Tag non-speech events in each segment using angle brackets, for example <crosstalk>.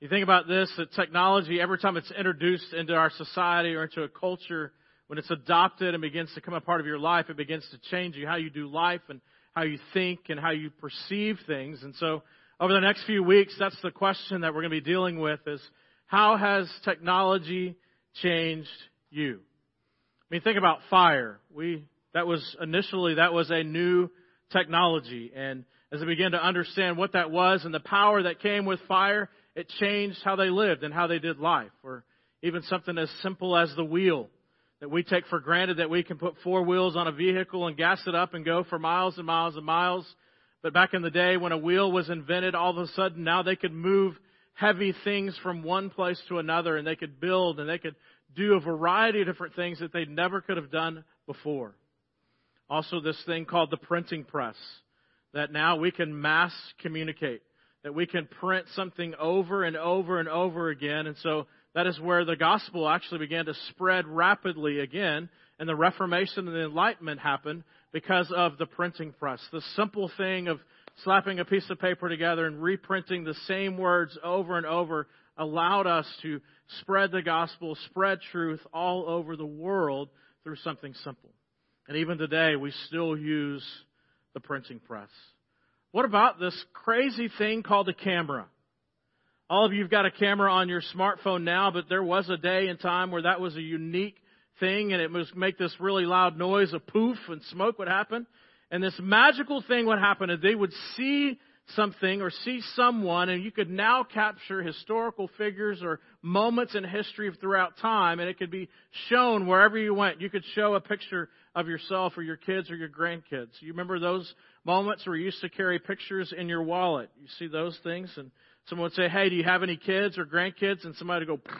You think about this, that technology, every time it's introduced into our society or into a culture, when it's adopted and begins to become a part of your life, it begins to change you, how you do life and how you think and how you perceive things. And so over the next few weeks, that's the question that we're going to be dealing with is how has technology changed you? I mean, think about fire. We, that was initially, that was a new technology. And as they began to understand what that was and the power that came with fire, it changed how they lived and how they did life. Or even something as simple as the wheel that we take for granted that we can put four wheels on a vehicle and gas it up and go for miles and miles and miles. But back in the day when a wheel was invented, all of a sudden now they could move heavy things from one place to another and they could build and they could do a variety of different things that they never could have done before. Also this thing called the printing press that now we can mass communicate, that we can print something over and over and over again. And so that is where the gospel actually began to spread rapidly again, and the Reformation and the Enlightenment happened because of the printing press. The simple thing of slapping a piece of paper together and reprinting the same words over and over allowed us to spread the gospel, spread truth all over the world through something simple. And even today, we still use the printing press. What about this crazy thing called a camera? All of you have got a camera on your smartphone now, but there was a day and time where that was a unique thing and it would make this really loud noise, a poof, and smoke would happen. And this magical thing would happen is they would see something or see someone and you could now capture historical figures or moments in history throughout time and it could be shown wherever you went. You could show a picture of yourself or your kids or your grandkids. You remember those moments where you used to carry pictures in your wallet? You see those things and Someone would say, Hey, do you have any kids or grandkids? And somebody would go,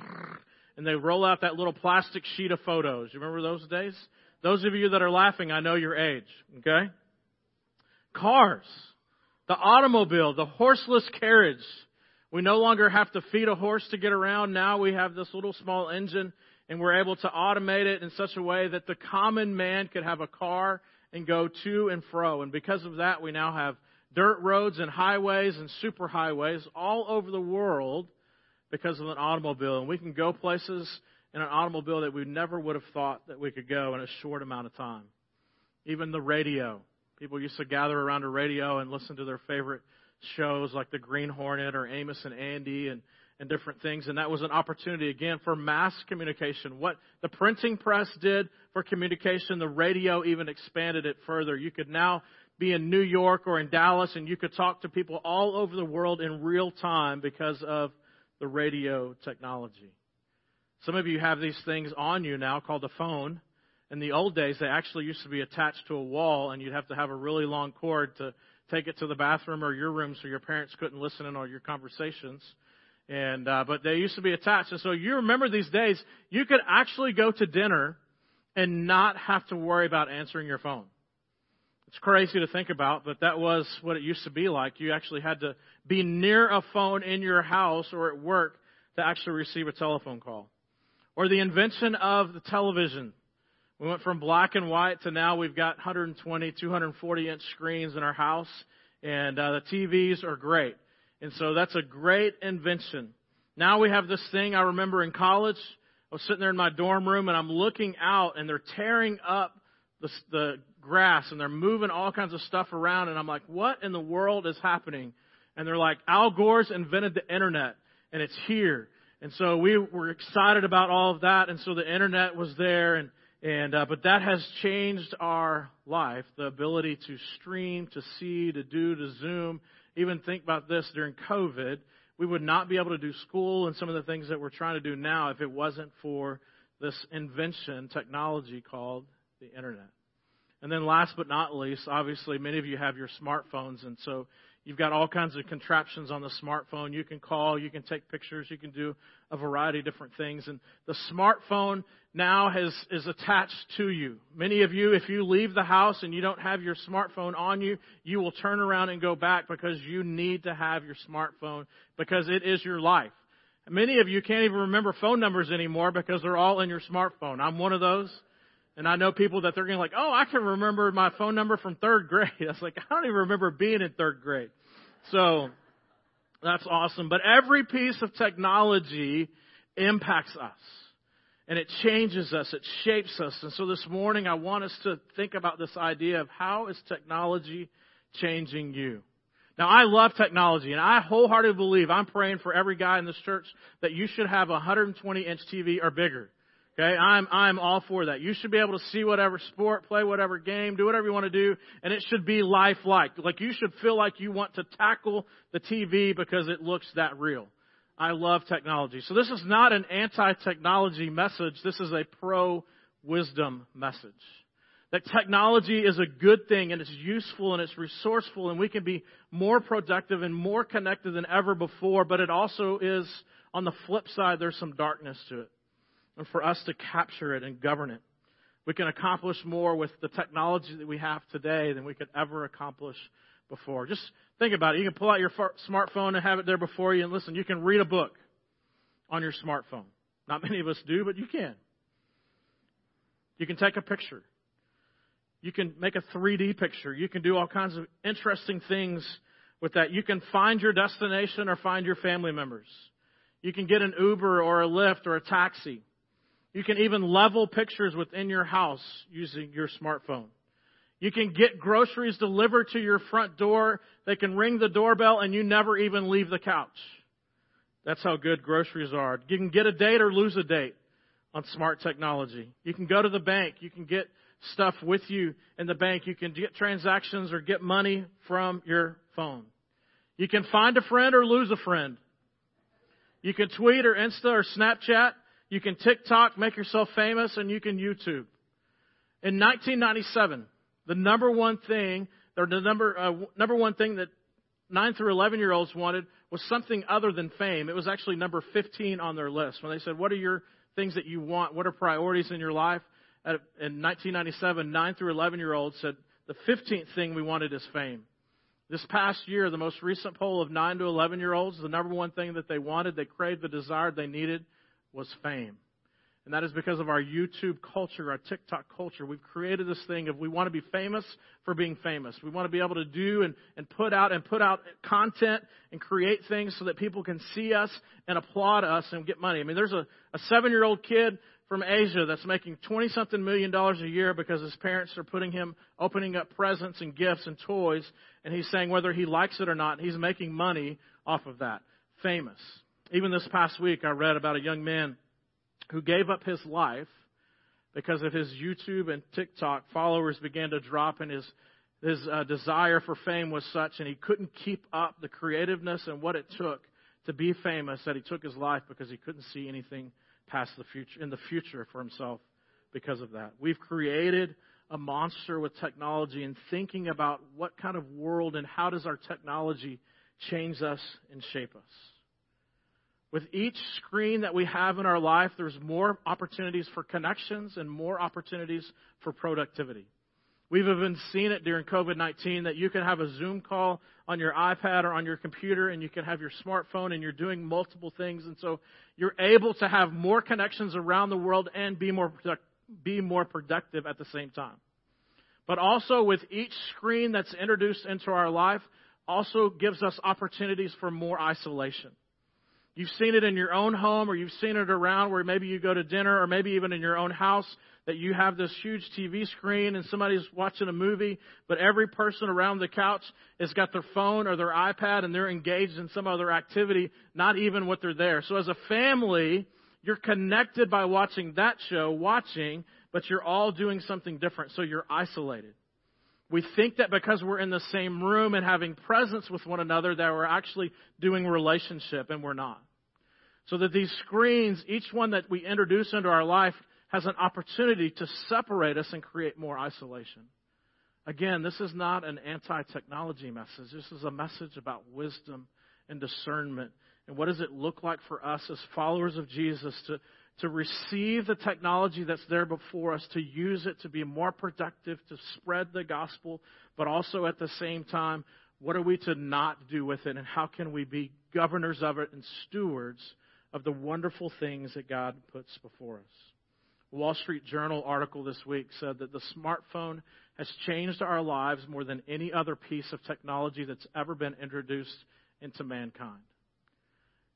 and they roll out that little plastic sheet of photos. You remember those days? Those of you that are laughing, I know your age. Okay? Cars. The automobile, the horseless carriage. We no longer have to feed a horse to get around. Now we have this little small engine and we're able to automate it in such a way that the common man could have a car and go to and fro. And because of that, we now have dirt roads and highways and superhighways all over the world because of an automobile. And we can go places in an automobile that we never would have thought that we could go in a short amount of time. Even the radio. People used to gather around a radio and listen to their favorite shows like the Green Hornet or Amos and Andy and, and different things. And that was an opportunity again for mass communication. What the printing press did for communication, the radio even expanded it further. You could now be in New York or in Dallas and you could talk to people all over the world in real time because of the radio technology. Some of you have these things on you now called a phone. In the old days, they actually used to be attached to a wall and you'd have to have a really long cord to take it to the bathroom or your room so your parents couldn't listen in on your conversations. And, uh, but they used to be attached. And so you remember these days, you could actually go to dinner and not have to worry about answering your phone. It's crazy to think about, but that was what it used to be like. You actually had to be near a phone in your house or at work to actually receive a telephone call. Or the invention of the television. We went from black and white to now we've got 120, 240 inch screens in our house, and uh, the TVs are great. And so that's a great invention. Now we have this thing I remember in college. I was sitting there in my dorm room and I'm looking out and they're tearing up the, the grass and they're moving all kinds of stuff around. And I'm like, what in the world is happening? And they're like, Al Gore's invented the internet and it's here. And so we were excited about all of that. And so the internet was there and, and, uh, but that has changed our life. The ability to stream, to see, to do, to zoom. Even think about this during COVID. We would not be able to do school and some of the things that we're trying to do now if it wasn't for this invention, technology called the internet. And then last but not least, obviously many of you have your smartphones and so you've got all kinds of contraptions on the smartphone. You can call, you can take pictures, you can do a variety of different things. And the smartphone now has, is attached to you. Many of you, if you leave the house and you don't have your smartphone on you, you will turn around and go back because you need to have your smartphone because it is your life. Many of you can't even remember phone numbers anymore because they're all in your smartphone. I'm one of those. And I know people that they're going to like, oh, I can remember my phone number from third grade. <laughs> I was like, I don't even remember being in third grade. So, That's awesome. But every piece of technology impacts us. And it changes us. It shapes us. And so this morning I want us to think about this idea of how is technology changing you? Now I love technology and I wholeheartedly believe I'm praying for every guy in this church that you should have a 120 inch TV or bigger. Okay, I'm I'm all for that. You should be able to see whatever sport, play whatever game, do whatever you want to do, and it should be lifelike. Like you should feel like you want to tackle the TV because it looks that real. I love technology. So this is not an anti-technology message. This is a pro-wisdom message. That technology is a good thing and it's useful and it's resourceful and we can be more productive and more connected than ever before, but it also is, on the flip side, there's some darkness to it and for us to capture it and govern it. We can accomplish more with the technology that we have today than we could ever accomplish before. Just think about it. You can pull out your smartphone and have it there before you, and listen, you can read a book on your smartphone. Not many of us do, but you can. You can take a picture. You can make a 3D picture. You can do all kinds of interesting things with that. You can find your destination or find your family members. You can get an Uber or a Lyft or a taxi. You can even level pictures within your house using your smartphone. You can get groceries delivered to your front door. They can ring the doorbell and you never even leave the couch. That's how good groceries are. You can get a date or lose a date on smart technology. You can go to the bank. You can get stuff with you in the bank. You can get transactions or get money from your phone. You can find a friend or lose a friend. You can tweet or Insta or Snapchat. You can TikTok, make yourself famous, and you can YouTube. In 1997, the number one thing, or the number uh, number one thing that nine through 11 year olds wanted was something other than fame. It was actually number 15 on their list. When they said, "What are your things that you want? What are priorities in your life?" in 1997, nine through 11 year olds said the 15th thing we wanted is fame. This past year, the most recent poll of 9 to 11 year olds, the number one thing that they wanted, they craved, the desired, they needed was fame. And that is because of our YouTube culture, our TikTok culture. We've created this thing of we want to be famous for being famous. We want to be able to do and, and put out and put out content and create things so that people can see us and applaud us and get money. I mean, there's a, a seven year old kid from Asia that's making 20 something million dollars a year because his parents are putting him opening up presents and gifts and toys and he's saying whether he likes it or not, he's making money off of that. Famous. Even this past week, I read about a young man who gave up his life because of his YouTube and TikTok followers began to drop, and his his uh, desire for fame was such, and he couldn't keep up the creativeness and what it took to be famous that he took his life because he couldn't see anything past the future in the future for himself because of that. We've created a monster with technology and thinking about what kind of world and how does our technology change us and shape us. With each screen that we have in our life, there's more opportunities for connections and more opportunities for productivity. We've even seen it during COVID 19 that you can have a Zoom call on your iPad or on your computer and you can have your smartphone and you're doing multiple things. And so you're able to have more connections around the world and be more, be more productive at the same time. But also with each screen that's introduced into our life also gives us opportunities for more isolation. You've seen it in your own home or you've seen it around where maybe you go to dinner or maybe even in your own house that you have this huge TV screen and somebody's watching a movie, but every person around the couch has got their phone or their iPad and they're engaged in some other activity, not even what they're there. So as a family, you're connected by watching that show, watching, but you're all doing something different, so you're isolated. We think that because we're in the same room and having presence with one another that we're actually doing relationship, and we're not. So that these screens, each one that we introduce into our life, has an opportunity to separate us and create more isolation. Again, this is not an anti technology message. This is a message about wisdom and discernment. And what does it look like for us as followers of Jesus to, to receive the technology that's there before us, to use it to be more productive, to spread the gospel, but also at the same time, what are we to not do with it, and how can we be governors of it and stewards of the wonderful things that God puts before us. Wall Street Journal article this week said that the smartphone has changed our lives more than any other piece of technology that's ever been introduced into mankind.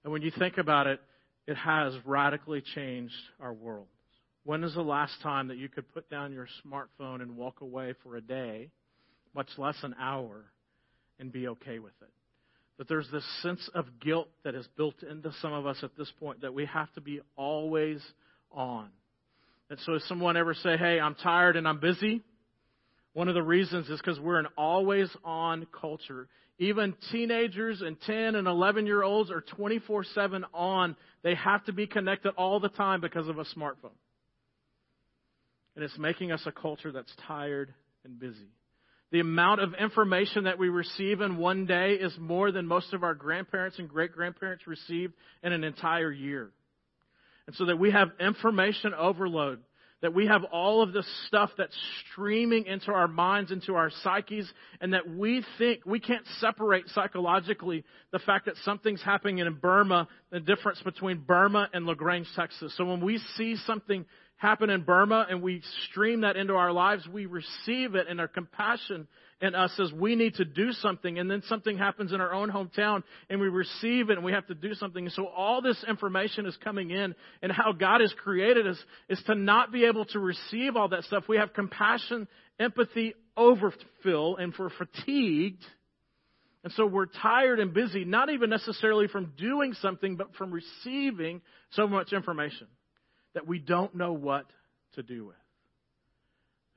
And when you think about it, it has radically changed our world. When is the last time that you could put down your smartphone and walk away for a day, much less an hour, and be okay with it? That there's this sense of guilt that is built into some of us at this point that we have to be always on. And so if someone ever say, hey, I'm tired and I'm busy, one of the reasons is because we're an always on culture. Even teenagers and 10 and 11 year olds are 24 7 on. They have to be connected all the time because of a smartphone. And it's making us a culture that's tired and busy. The amount of information that we receive in one day is more than most of our grandparents and great grandparents received in an entire year. And so that we have information overload, that we have all of this stuff that's streaming into our minds, into our psyches, and that we think we can't separate psychologically the fact that something's happening in Burma, the difference between Burma and LaGrange, Texas. So when we see something happen in Burma and we stream that into our lives, we receive it and our compassion in us says we need to do something and then something happens in our own hometown and we receive it and we have to do something. So all this information is coming in and how God has created us is to not be able to receive all that stuff. We have compassion, empathy, overfill, and we're fatigued. And so we're tired and busy, not even necessarily from doing something, but from receiving so much information that we don't know what to do with.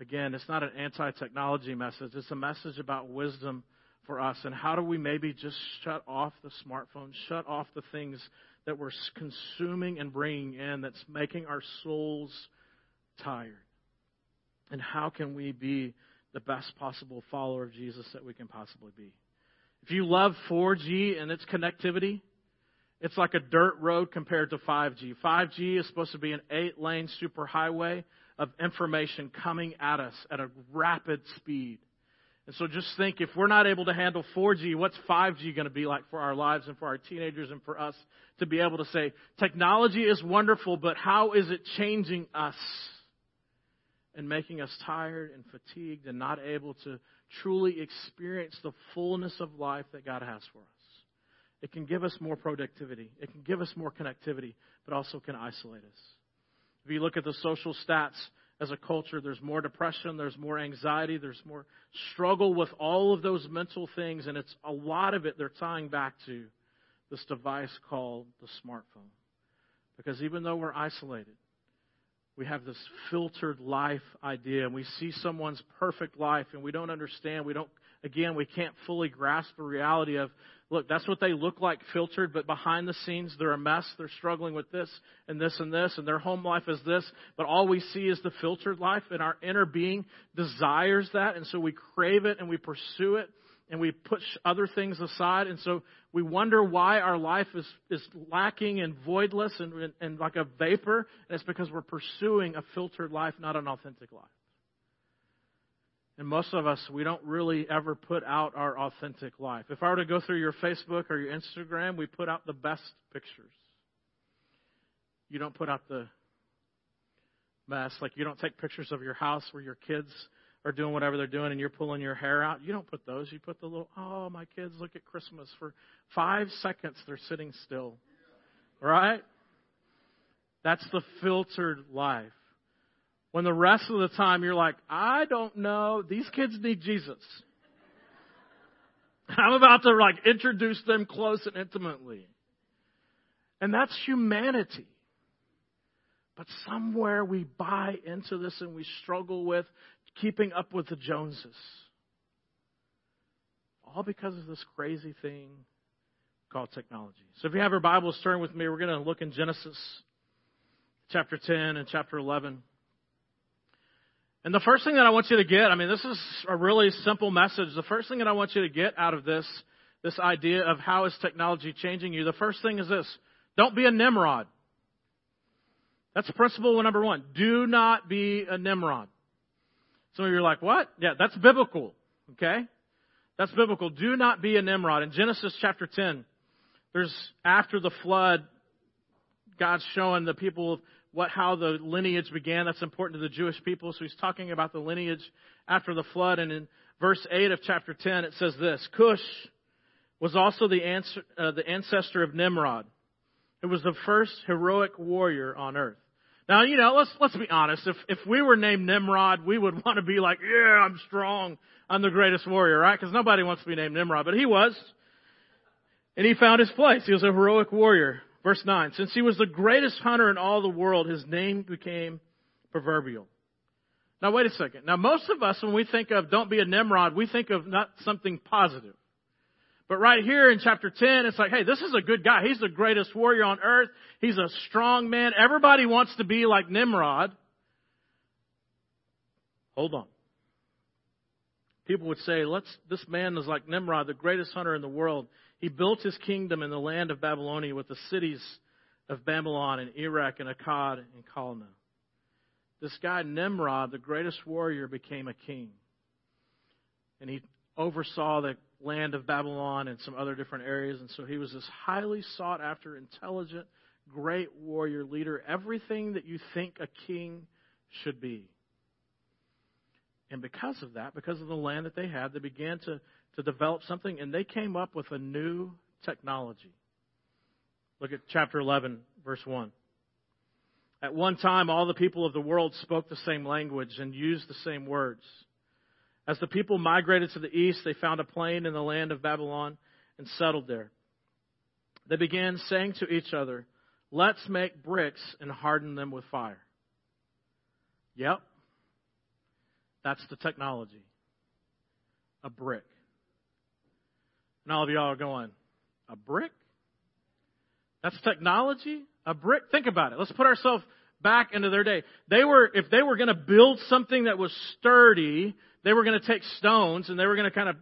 Again, it's not an anti technology message, it's a message about wisdom for us. And how do we maybe just shut off the smartphone, shut off the things that we're consuming and bringing in that's making our souls tired? And how can we be the best possible follower of Jesus that we can possibly be? If you love 4G and its connectivity, it's like a dirt road compared to 5G. 5G is supposed to be an eight lane superhighway of information coming at us at a rapid speed. And so just think if we're not able to handle 4G, what's 5G going to be like for our lives and for our teenagers and for us to be able to say, technology is wonderful, but how is it changing us and making us tired and fatigued and not able to truly experience the fullness of life that God has for us? It can give us more productivity. It can give us more connectivity, but also can isolate us. If you look at the social stats as a culture, there's more depression, there's more anxiety, there's more struggle with all of those mental things, and it's a lot of it they're tying back to this device called the smartphone. Because even though we're isolated, we have this filtered life idea, and we see someone's perfect life, and we don't understand, we don't again, we can't fully grasp the reality of, look, that's what they look like filtered, but behind the scenes, they're a mess. They're struggling with this and this and this, and their home life is this. But all we see is the filtered life, and our inner being desires that, and so we crave it and we pursue it. And we push other things aside, and so we wonder why our life is, is lacking and voidless and, and, and like a vapor. And it's because we're pursuing a filtered life, not an authentic life. And most of us, we don't really ever put out our authentic life. If I were to go through your Facebook or your Instagram, we put out the best pictures. You don't put out the mess. Like you don't take pictures of your house where your kids are doing whatever they're doing and you're pulling your hair out. You don't put those. You put the little, oh, my kids look at Christmas. For five seconds, they're sitting still. Right? That's the filtered life. When the rest of the time you're like, I don't know, these kids need Jesus. <laughs> I'm about to like introduce them close and intimately. And that's humanity. But somewhere we buy into this and we struggle with keeping up with the Joneses. All because of this crazy thing called technology. So if you have your Bibles, turn with me. We're going to look in Genesis chapter 10 and chapter 11. And the first thing that I want you to get, I mean, this is a really simple message. The first thing that I want you to get out of this, this idea of how is technology changing you, the first thing is this. Don't be a Nimrod. That's principle number one. Do not be a Nimrod. Some of you are like, what? Yeah, that's biblical. Okay? That's biblical. Do not be a Nimrod. In Genesis chapter 10, there's after the flood, God's showing the people what how the lineage began. That's important to the Jewish people. So he's talking about the lineage after the flood. And in verse 8 of chapter 10, it says this Cush was also the, answer, uh, the ancestor of Nimrod, who was the first heroic warrior on earth. Now, you know, let's, let's be honest. If, if we were named Nimrod, we would <laughs> want to be like, yeah, I'm strong. I'm the greatest warrior, right? Because nobody wants to be named Nimrod, but he was. And he found his place. He was a heroic warrior. Verse 9. Since he was the greatest hunter in all the world, his name became proverbial. Now wait a second. Now most of us, when we think of don't be a Nimrod, we think of not something positive. But right here in chapter 10, it's like, hey, this is a good guy. He's the greatest warrior on earth. He's a strong man. Everybody wants to be like Nimrod. Hold on. People would say, let's, this man is like Nimrod, the greatest hunter in the world. He built his kingdom in the land of Babylonia with the cities of Babylon and Erech and Akkad and Calneh. This guy, Nimrod, the greatest warrior, became a king. And he oversaw the land of Babylon and some other different areas. And so he was this highly sought after, intelligent, great warrior leader. Everything that you think a king should be. And because of that, because of the land that they had, they began to, to develop something and they came up with a new technology. Look at chapter 11, verse 1. At one time, all the people of the world spoke the same language and used the same words. As the people migrated to the east, they found a plain in the land of Babylon and settled there. They began saying to each other, Let's make bricks and harden them with fire. Yep. That's the technology. A brick. And all of y'all are going, A brick? That's technology? A brick? Think about it. Let's put ourselves back into their day. They were, if they were going to build something that was sturdy, they were going to take stones and they were going to kind of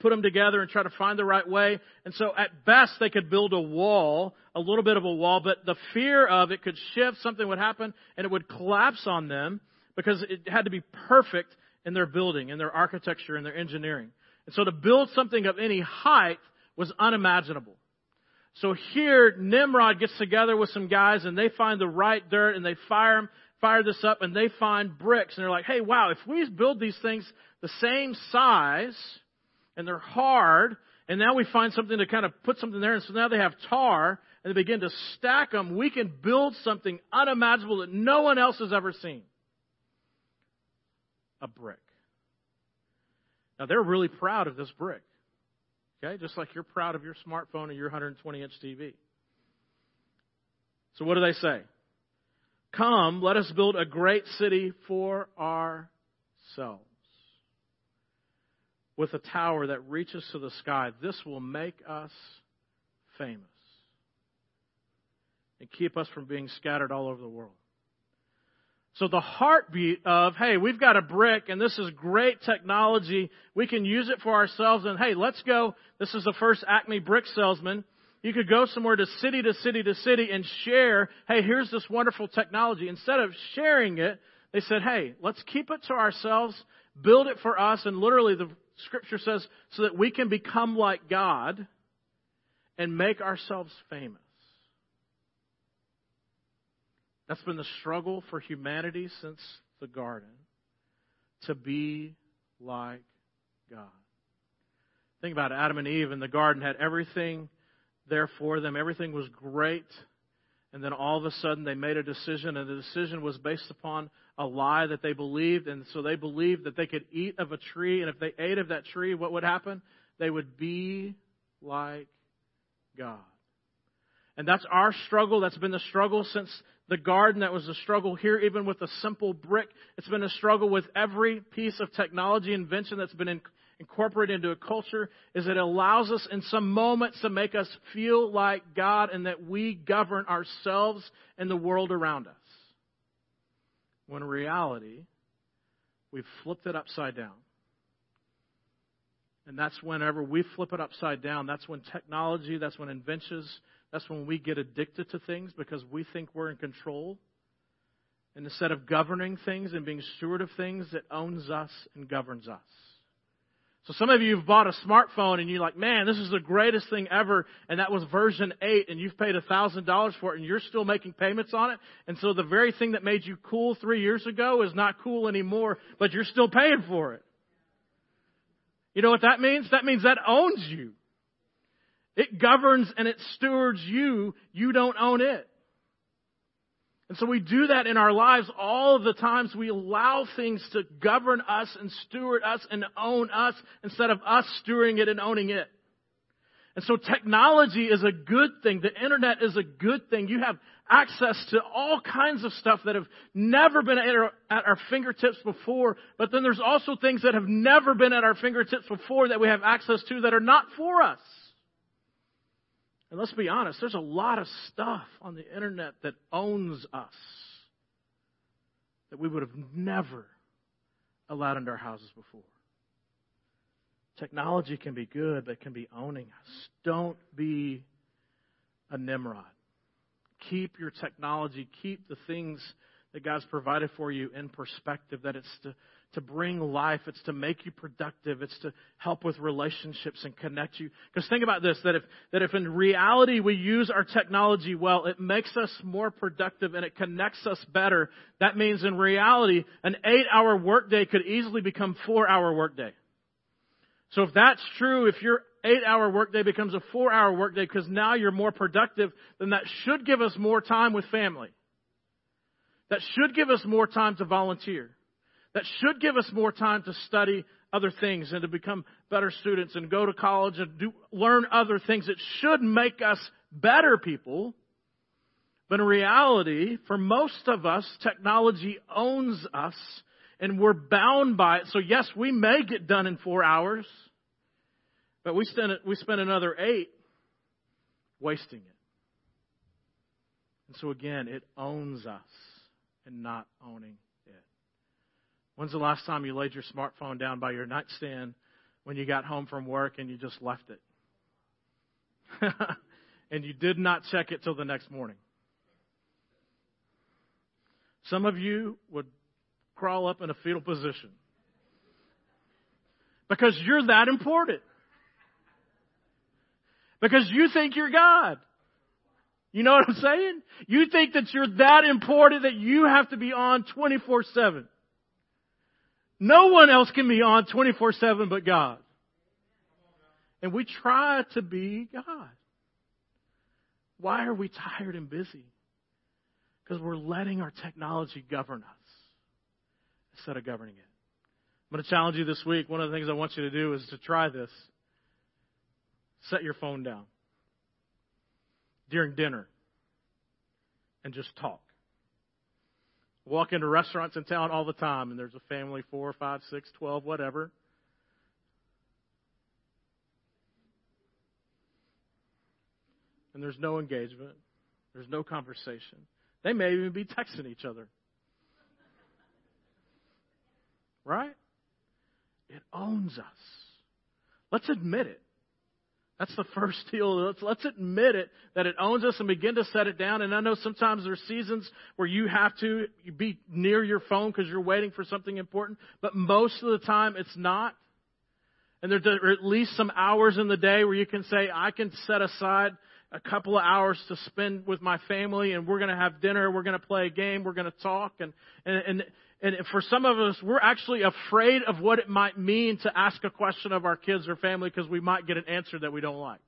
put them together and try to find the right way. And so at best they could build a wall, a little bit of a wall, but the fear of it could shift, something would happen, and it would collapse on them because it had to be perfect in their building, in their architecture, in their engineering. And so to build something of any height was unimaginable. So here, Nimrod gets together with some guys and they find the right dirt and they fire fire this up and they find bricks and they're like, hey, wow, if we build these things the same size and they're hard and now we find something to kind of put something there and so now they have tar and they begin to stack them, we can build something unimaginable that no one else has ever seen. A brick. Now they're really proud of this brick. Okay? Just like you're proud of your smartphone or your 120 inch TV. So what do they say? Come, let us build a great city for ourselves with a tower that reaches to the sky. This will make us famous and keep us from being scattered all over the world. So the heartbeat of, hey, we've got a brick and this is great technology. We can use it for ourselves and hey, let's go. This is the first Acme brick salesman. You could go somewhere to city to city to city and share, hey, here's this wonderful technology. Instead of sharing it, they said, hey, let's keep it to ourselves, build it for us, and literally the scripture says, so that we can become like God and make ourselves famous. That's been the struggle for humanity since the garden to be like God. Think about it. Adam and Eve in the garden had everything there for them. Everything was great. And then all of a sudden they made a decision, and the decision was based upon a lie that they believed. And so they believed that they could eat of a tree, and if they ate of that tree, what would happen? They would be like God. And that's our struggle. That's been the struggle since the garden. That was the struggle here, even with a simple brick. It's been a struggle with every piece of technology invention that's been in, incorporated into a culture. Is it allows us in some moments to make us feel like God and that we govern ourselves and the world around us. When in reality, we've flipped it upside down. And that's whenever we flip it upside down, that's when technology, that's when inventions, that's when we get addicted to things because we think we're in control. And instead of governing things and being steward of things, it owns us and governs us. So some of you have bought a smartphone and you're like, man, this is the greatest thing ever. And that was version 8 and you've paid a $1,000 for it and you're still making payments on it. And so the very thing that made you cool three years ago is not cool anymore, but you're still paying for it. You know what that means? That means that owns you. It governs and it stewards you. You don't own it. And so we do that in our lives all of the times. We allow things to govern us and steward us and own us instead of us stewarding it and owning it. And so technology is a good thing. The internet is a good thing. You have access to all kinds of stuff that have never been at our, at our, fingertips before. But then there's also things that have never been at our fingertips before that we have access to that are not for us. And let's be honest, there's a lot of stuff on the internet that owns us that we would have never allowed into our houses before. Technology can be good, but it can be owning us. Don't be a Nimrod. Keep your technology, keep the things that God's provided for you in perspective, that it's to to bring life. It's to make you productive. It's to help with relationships and connect you. Because think about this, that if, that if in reality we use our technology well, it makes us more productive and it connects us better. That means in reality, an eight hour workday could easily become four hour workday. So if that's true, if your eight hour workday becomes a four hour workday because now you're more productive, then that should give us more time with family. That should give us more time to volunteer that should give us more time to study other things and to become better students and go to college and do, learn other things. It should make us better people. But in reality, for most of us, technology owns us and we're bound by it. So yes, we may get done in four hours, but we spend, we spend another eight wasting it. And so again, it owns us and not owning When's the last time you laid your smartphone down by your nightstand when you got home from work and you just left it? <laughs> and you did not check it till the next morning. Some of you would crawl up in a fetal position because you're that important. Because you think you're God. You know what I'm saying? You think that you're that important that you have to be on 24 7. No one else can be on 24 7 but God. And we try to be God. Why are we tired and busy? Because we're letting our technology govern us instead of governing it. I'm going to challenge you this week. One of the things I want you to do is to try this. Set your phone down during dinner and just talk walk into restaurants in town all the time, and there's a family, four, five, six, twelve, whatever. And there's no engagement. There's no conversation. They may even be texting each other. Right? It owns us. Let's admit it. That's the first deal. Let's, let's admit it, that it owns us and begin to set it down. And I know sometimes there's seasons where you have to be near your phone because you're waiting for something important, but most of the time it's not. And there's at least some hours in the day where you can say, I can set aside a couple of hours to spend with my family and we're going to have dinner, we're going to play a game, we're going to talk. And, and, and and for some of us, we're actually afraid of what it might mean to ask a question of our kids or family because we might get an answer that we don't like.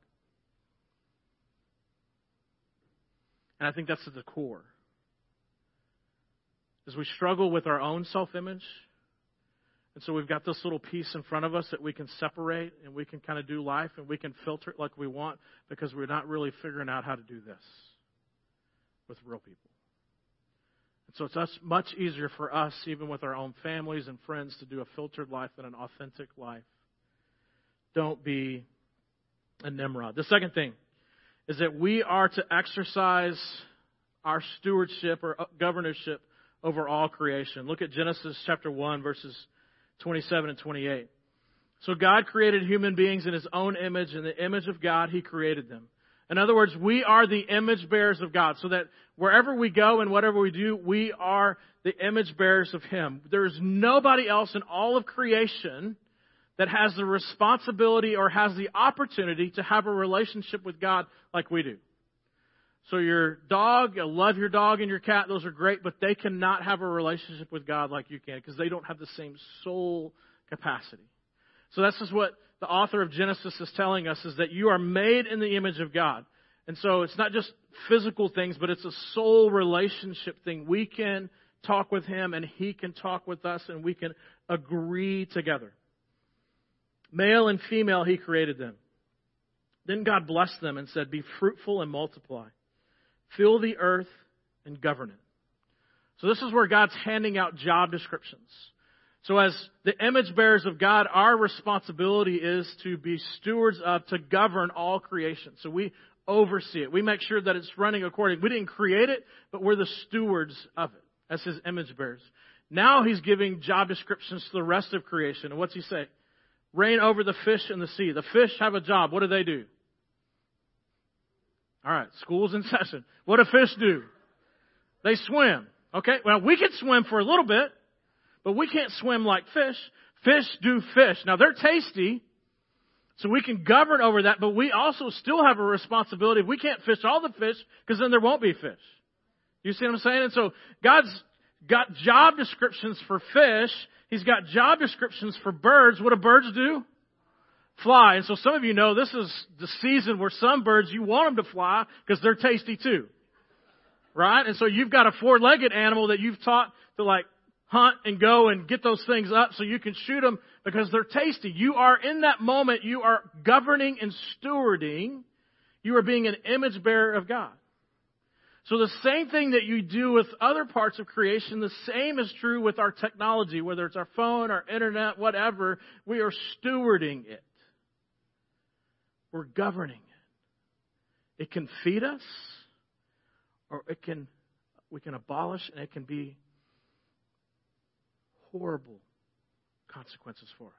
And I think that's at the core. As we struggle with our own self image, and so we've got this little piece in front of us that we can separate and we can kind of do life and we can filter it like we want because we're not really figuring out how to do this with real people. And so it's much easier for us, even with our own families and friends, to do a filtered life than an authentic life. Don't be a Nimrod. The second thing is that we are to exercise our stewardship or uh, governorship over all creation. Look at Genesis chapter 1, verses 27 and 28. So God created human beings in his own image. In the image of God, he created them. In other words, we are the image bearers of God, so that wherever we go and whatever we do, we are the image bearers of Him. There is nobody else in all of creation that has the responsibility or has the opportunity to have a relationship with God like we do. So your dog, you love your dog and your cat, those are great, but they cannot have a relationship with God like you can because they don't have the same soul capacity. So this is what the author of Genesis is telling us is that you are made in the image of God. And so it's not just physical things, but it's a soul relationship thing. We can talk with Him and He can talk with us and we can agree together. Male and female, He created them. Then God blessed them and said, Be fruitful and multiply. Fill the earth and govern it. So this is where God's handing out job descriptions. So as the image bearers of God, our responsibility is to be stewards of, to govern all creation. So we oversee it. We make sure that it's running according. We didn't create it, but we're the stewards of it as his image bearers. Now he's giving job descriptions to the rest of creation. And what's he say? Reign over the fish in the sea. The fish have a job. What do they do? All right, school's in session. What do fish do? They swim. Okay, well, we can swim for a little bit, but we can't swim like fish. Fish do fish. Now, they're tasty, so we can govern over that, but we also still have a responsibility. We can't fish all the fish, because then there won't be fish. You see what I'm saying? And so, God's got job descriptions for fish. He's got job descriptions for birds. What do birds do? Fly. And so some of you know this is the season where some birds, you want them to fly because they're tasty too. Right? And so you've got a four-legged animal that you've taught to like hunt and go and get those things up so you can shoot them because they're tasty. You are in that moment, you are governing and stewarding. You are being an image bearer of God. So the same thing that you do with other parts of creation, the same is true with our technology, whether it's our phone, our internet, whatever. We are stewarding it. We're governing it. It can feed us, or it can we can abolish, and it can be horrible consequences for us.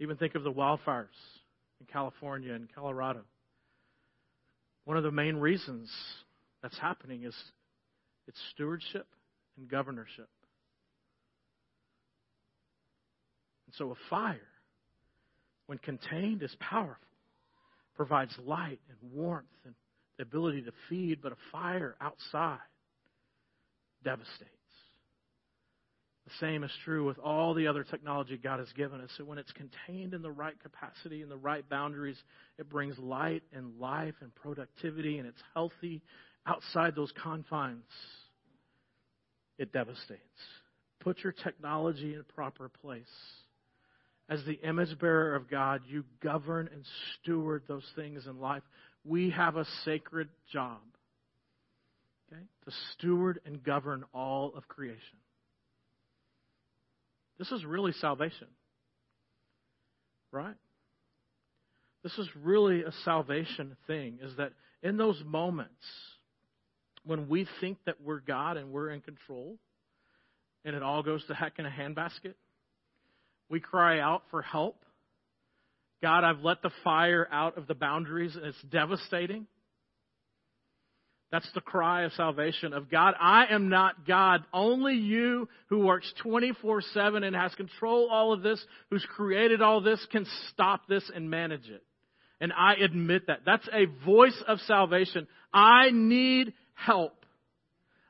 Even think of the wildfires in California and Colorado. One of the main reasons that's happening is it's stewardship and governorship. And so a fire, when contained, is powerful, provides light and warmth and the ability to feed, but a fire outside devastates. The same is true with all the other technology God has given us. So when it's contained in the right capacity and the right boundaries, it brings light and life and productivity and it's healthy. Outside those confines, it devastates. Put your technology in a proper place. As the image bearer of God, you govern and steward those things in life. We have a sacred job okay, to steward and govern all of creation. This is really salvation. Right? This is really a salvation thing, is that in those moments when we think that we're God and we're in control, and it all goes to heck in a handbasket, we cry out for help. God, I've let the fire out of the boundaries and it's devastating. That's the cry of salvation of God. I am not God. Only you who works 24-7 and has control all of this, who's created all this, can stop this and manage it. And I admit that. That's a voice of salvation. I need help.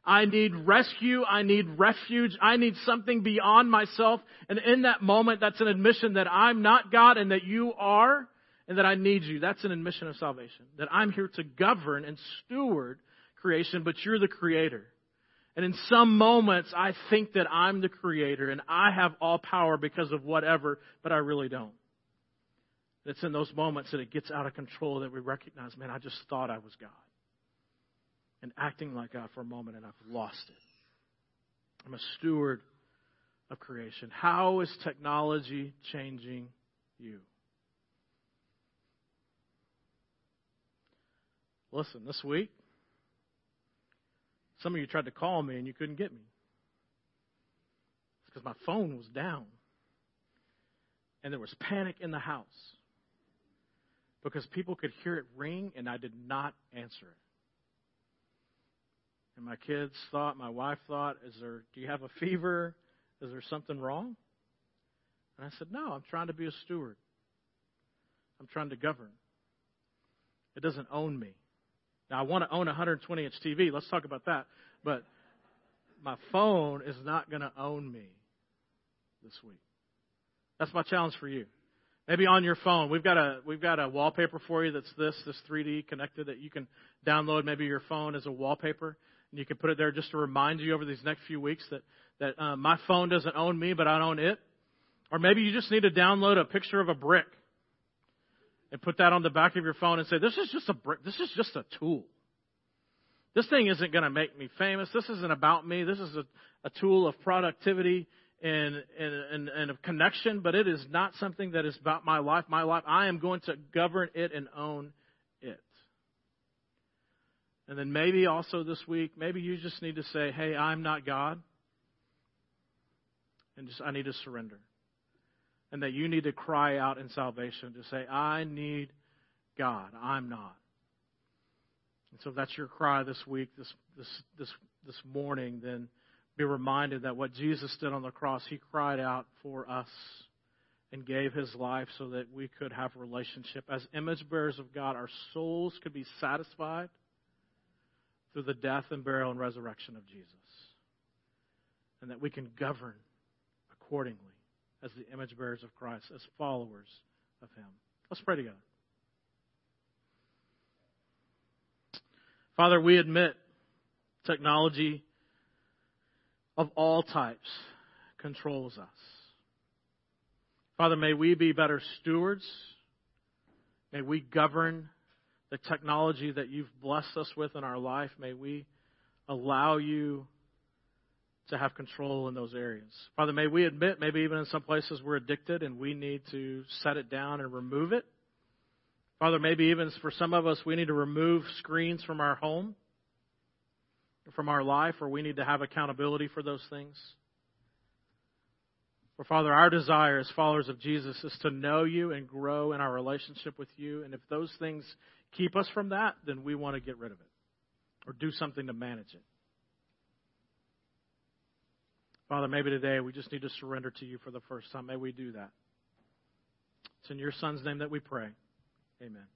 I need rescue. I need refuge. I need something beyond myself. And in that moment, that's an admission that I'm not God and that you are and that I need you. That's an admission of salvation. That I'm here to govern and steward creation, but you're the creator. And in some moments, I think that I'm the creator and I have all power because of whatever, but I really don't. It's in those moments that it gets out of control that we recognize, man, I just thought I was God. And acting like God for a moment, and I've lost it. I'm a steward of creation. How is technology changing you? Listen, this week, some of you tried to call me and you couldn't get me. It's because my phone was down. And there was panic in the house because people could hear it ring and I did not answer it. And my kids thought, my wife thought, is there do you have a fever? Is there something wrong? And I said, No, I'm trying to be a steward. I'm trying to govern. It doesn't own me. Now, I want to own a 120 inch TV. Let's talk about that. But my phone is not going to own me this week. That's my challenge for you. Maybe on your phone, we've got a we've got a wallpaper for you that's this this 3D connected that you can download. Maybe your phone as a wallpaper, and you can put it there just to remind you over these next few weeks that that uh, my phone doesn't own me, but I own it. Or maybe you just need to download a picture of a brick and put that on the back of your phone and say, "This is just a. This is just a tool. This thing isn't going to make me famous. This isn't about me. This is a, a tool of productivity." and, and, and, and of connection, but it is not something that is about my life. My life, I am going to govern it and own it. And then maybe also this week, maybe you just need to say, hey, I'm not God. And just, I need to surrender. And that you need to cry out in salvation to say, I need God. I'm not. And so if that's your cry this week, this, this, this, this morning, then be reminded that what Jesus did on the cross, he cried out for us and gave his life so that we could have relationship. As image bearers of God, our souls could be satisfied through the death and burial and resurrection of Jesus. And that we can govern accordingly as the image bearers of Christ, as followers of him. Let's pray together. Father, we admit technology of all types controls us. Father, may we be better stewards. May we govern the technology that you've blessed us with in our life. May we allow you to have control in those areas. Father, may we admit, maybe even in some places we're addicted and we need to set it down and remove it. Father, maybe even for some of us, we need to remove screens from our home from our life, or we need to have accountability for those things. For Father, our desire as followers of Jesus is to know you and grow in our relationship with you. And if those things keep us from that, then we want to get rid of it or do something to manage it. Father, maybe today we just need to surrender to you for the first time. May we do that. It's in your Son's name that we pray. Amen.